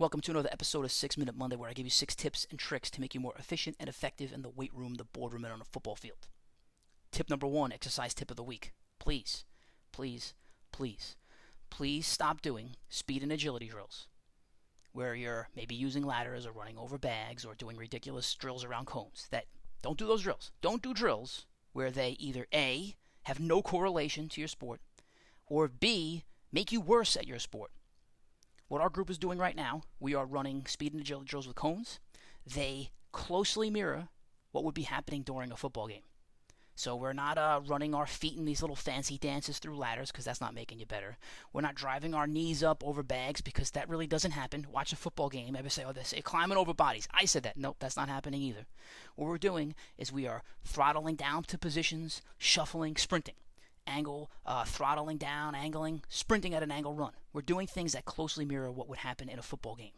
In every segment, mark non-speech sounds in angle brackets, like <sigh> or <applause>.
Welcome to another episode of 6 Minute Monday where I give you 6 tips and tricks to make you more efficient and effective in the weight room, the boardroom, and on a football field. Tip number one exercise tip of the week. Please, please, please, please stop doing speed and agility drills where you're maybe using ladders or running over bags or doing ridiculous drills around cones. That don't do those drills. Don't do drills where they either A have no correlation to your sport or B make you worse at your sport what our group is doing right now, we are running speed and agility drills with cones. They closely mirror what would be happening during a football game. So we're not uh, running our feet in these little fancy dances through ladders because that's not making you better. We're not driving our knees up over bags because that really doesn't happen. Watch a football game, everybody say, "Oh, they say climbing over bodies." I said that. Nope, that's not happening either. What we're doing is we are throttling down to positions, shuffling, sprinting angle, uh, throttling down, angling, sprinting at an angle run. We're doing things that closely mirror what would happen in a football game.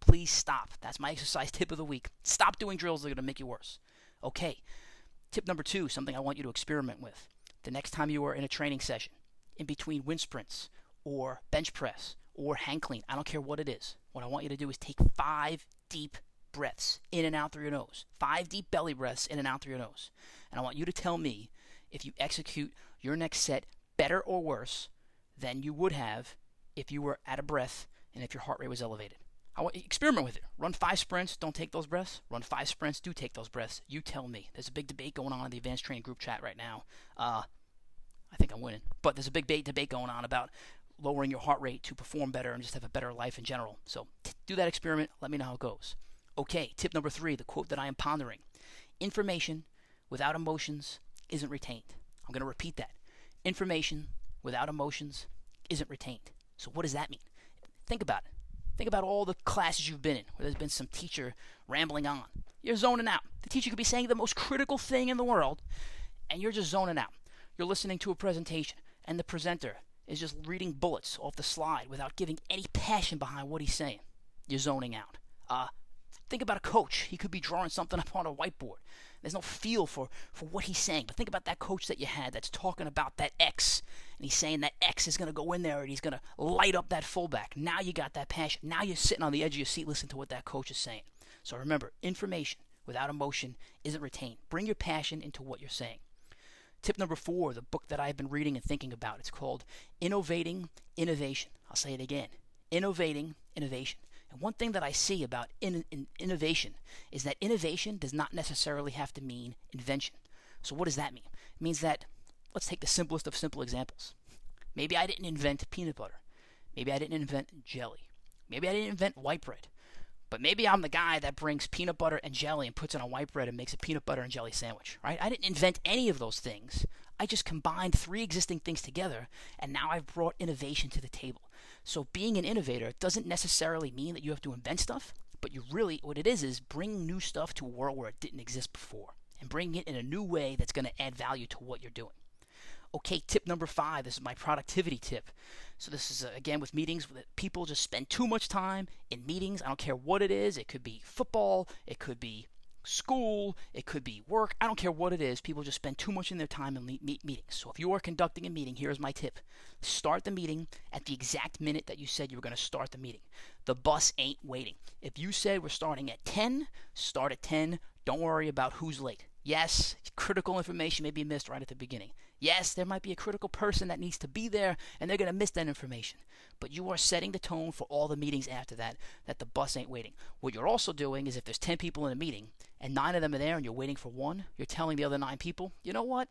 Please stop. That's my <laughs> exercise tip of the week. Stop doing drills that are going to make you worse. Okay. Tip number two, something I want you to experiment with. The next time you are in a training session, in between wind sprints or bench press or hang clean, I don't care what it is. What I want you to do is take five deep breaths in and out through your nose. Five deep belly breaths in and out through your nose. And I want you to tell me if you execute your next set better or worse than you would have if you were out of breath and if your heart rate was elevated. I want experiment with it. Run five sprints, don't take those breaths. Run five sprints, do take those breaths. You tell me. There's a big debate going on in the advanced training group chat right now. Uh, I think I'm winning, but there's a big debate going on about lowering your heart rate to perform better and just have a better life in general. So t- do that experiment. Let me know how it goes. Okay, tip number three, the quote that I am pondering: information without emotions isn't retained. I'm going to repeat that. Information without emotions isn't retained. So, what does that mean? Think about it. Think about all the classes you've been in where there's been some teacher rambling on. You're zoning out. The teacher could be saying the most critical thing in the world, and you're just zoning out. You're listening to a presentation, and the presenter is just reading bullets off the slide without giving any passion behind what he's saying. You're zoning out. Uh, think about a coach. He could be drawing something up on a whiteboard, there's no feel for, for what he's saying. But think about that coach that you had that's talking about that X, and he's saying that X is going to go in there and he's going to light up that fullback. Now you got that passion. Now you're sitting on the edge of your seat listening to what that coach is saying. So remember, information without emotion isn't retained. Bring your passion into what you're saying. Tip number four, the book that I've been reading and thinking about, it's called Innovating Innovation. I'll say it again Innovating Innovation. And one thing that I see about in, in innovation is that innovation does not necessarily have to mean invention. So, what does that mean? It means that, let's take the simplest of simple examples. Maybe I didn't invent peanut butter. Maybe I didn't invent jelly. Maybe I didn't invent white bread. But maybe I'm the guy that brings peanut butter and jelly and puts it on white bread and makes a peanut butter and jelly sandwich, right? I didn't invent any of those things. I just combined three existing things together, and now I've brought innovation to the table. So being an innovator doesn't necessarily mean that you have to invent stuff, but you really, what it is, is bringing new stuff to a world where it didn't exist before and bringing it in a new way that's going to add value to what you're doing. Okay, tip number five. This is my productivity tip. So this is uh, again with meetings. People just spend too much time in meetings. I don't care what it is. It could be football. It could be school, it could be work, I don't care what it is. People just spend too much in their time in meet meetings. So if you are conducting a meeting, here's my tip. Start the meeting at the exact minute that you said you were going to start the meeting. The bus ain't waiting. If you said we're starting at 10, start at 10. Don't worry about who's late. Yes, critical information may be missed right at the beginning. Yes, there might be a critical person that needs to be there and they're going to miss that information. But you are setting the tone for all the meetings after that, that the bus ain't waiting. What you're also doing is if there's 10 people in a meeting and nine of them are there and you're waiting for one, you're telling the other nine people, you know what?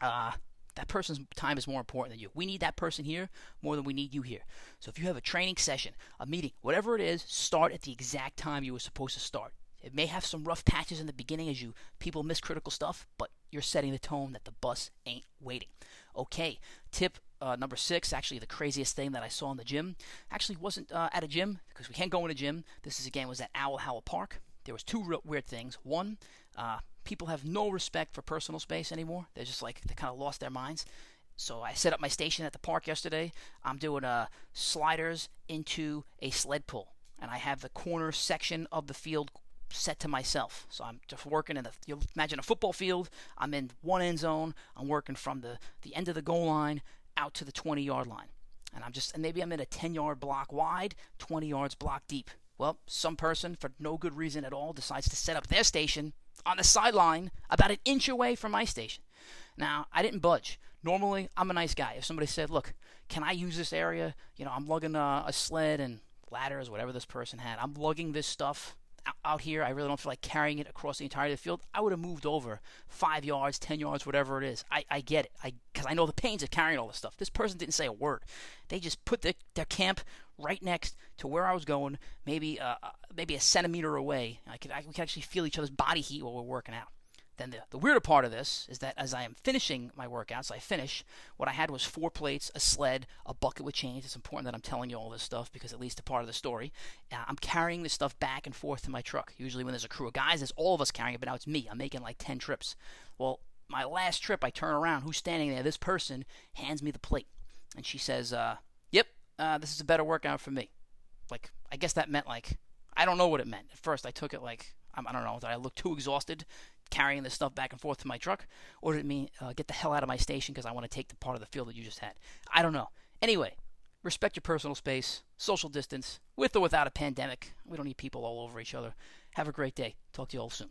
Uh, that person's time is more important than you. We need that person here more than we need you here. So if you have a training session, a meeting, whatever it is, start at the exact time you were supposed to start. It may have some rough patches in the beginning as you people miss critical stuff, but you're setting the tone that the bus ain't waiting. Okay, tip uh, number six, actually the craziest thing that I saw in the gym, actually wasn't uh, at a gym because we can't go in a gym. This is again was at Owl Howl Park. There was two weird things. One, uh, people have no respect for personal space anymore. They're just like they kind of lost their minds. So I set up my station at the park yesterday. I'm doing uh, sliders into a sled pull, and I have the corner section of the field set to myself. So I'm just working in the, you imagine a football field. I'm in one end zone. I'm working from the, the end of the goal line out to the 20 yard line. And I'm just, and maybe I'm in a 10 yard block wide, 20 yards block deep. Well, some person, for no good reason at all, decides to set up their station on the sideline about an inch away from my station. Now, I didn't budge. Normally, I'm a nice guy. If somebody said, Look, can I use this area? You know, I'm lugging a, a sled and ladders, whatever this person had. I'm lugging this stuff out here. I really don't feel like carrying it across the entirety of the field. I would have moved over five yards, ten yards, whatever it is. I, I get it. I because I know the pains of carrying all this stuff. This person didn't say a word. They just put their, their camp right next to where I was going, maybe uh, uh maybe a centimeter away. I could I, we could actually feel each other's body heat while we're working out. Then the, the weirder part of this is that as I am finishing my workouts, I finish, what I had was four plates, a sled, a bucket with chains. It's important that I'm telling you all this stuff because at least a part of the story. Uh, I'm carrying this stuff back and forth to my truck. Usually when there's a crew of guys, there's all of us carrying it, but now it's me. I'm making like 10 trips. Well, my last trip, I turn around. Who's standing there? This person hands me the plate. And she says, uh, yep, uh, this is a better workout for me. Like, I guess that meant like, I don't know what it meant. At first, I took it like, I don't know, that I look too exhausted carrying this stuff back and forth to my truck, or did it mean uh, get the hell out of my station because I want to take the part of the field that you just had? I don't know. Anyway, respect your personal space, social distance, with or without a pandemic. We don't need people all over each other. Have a great day. Talk to you all soon.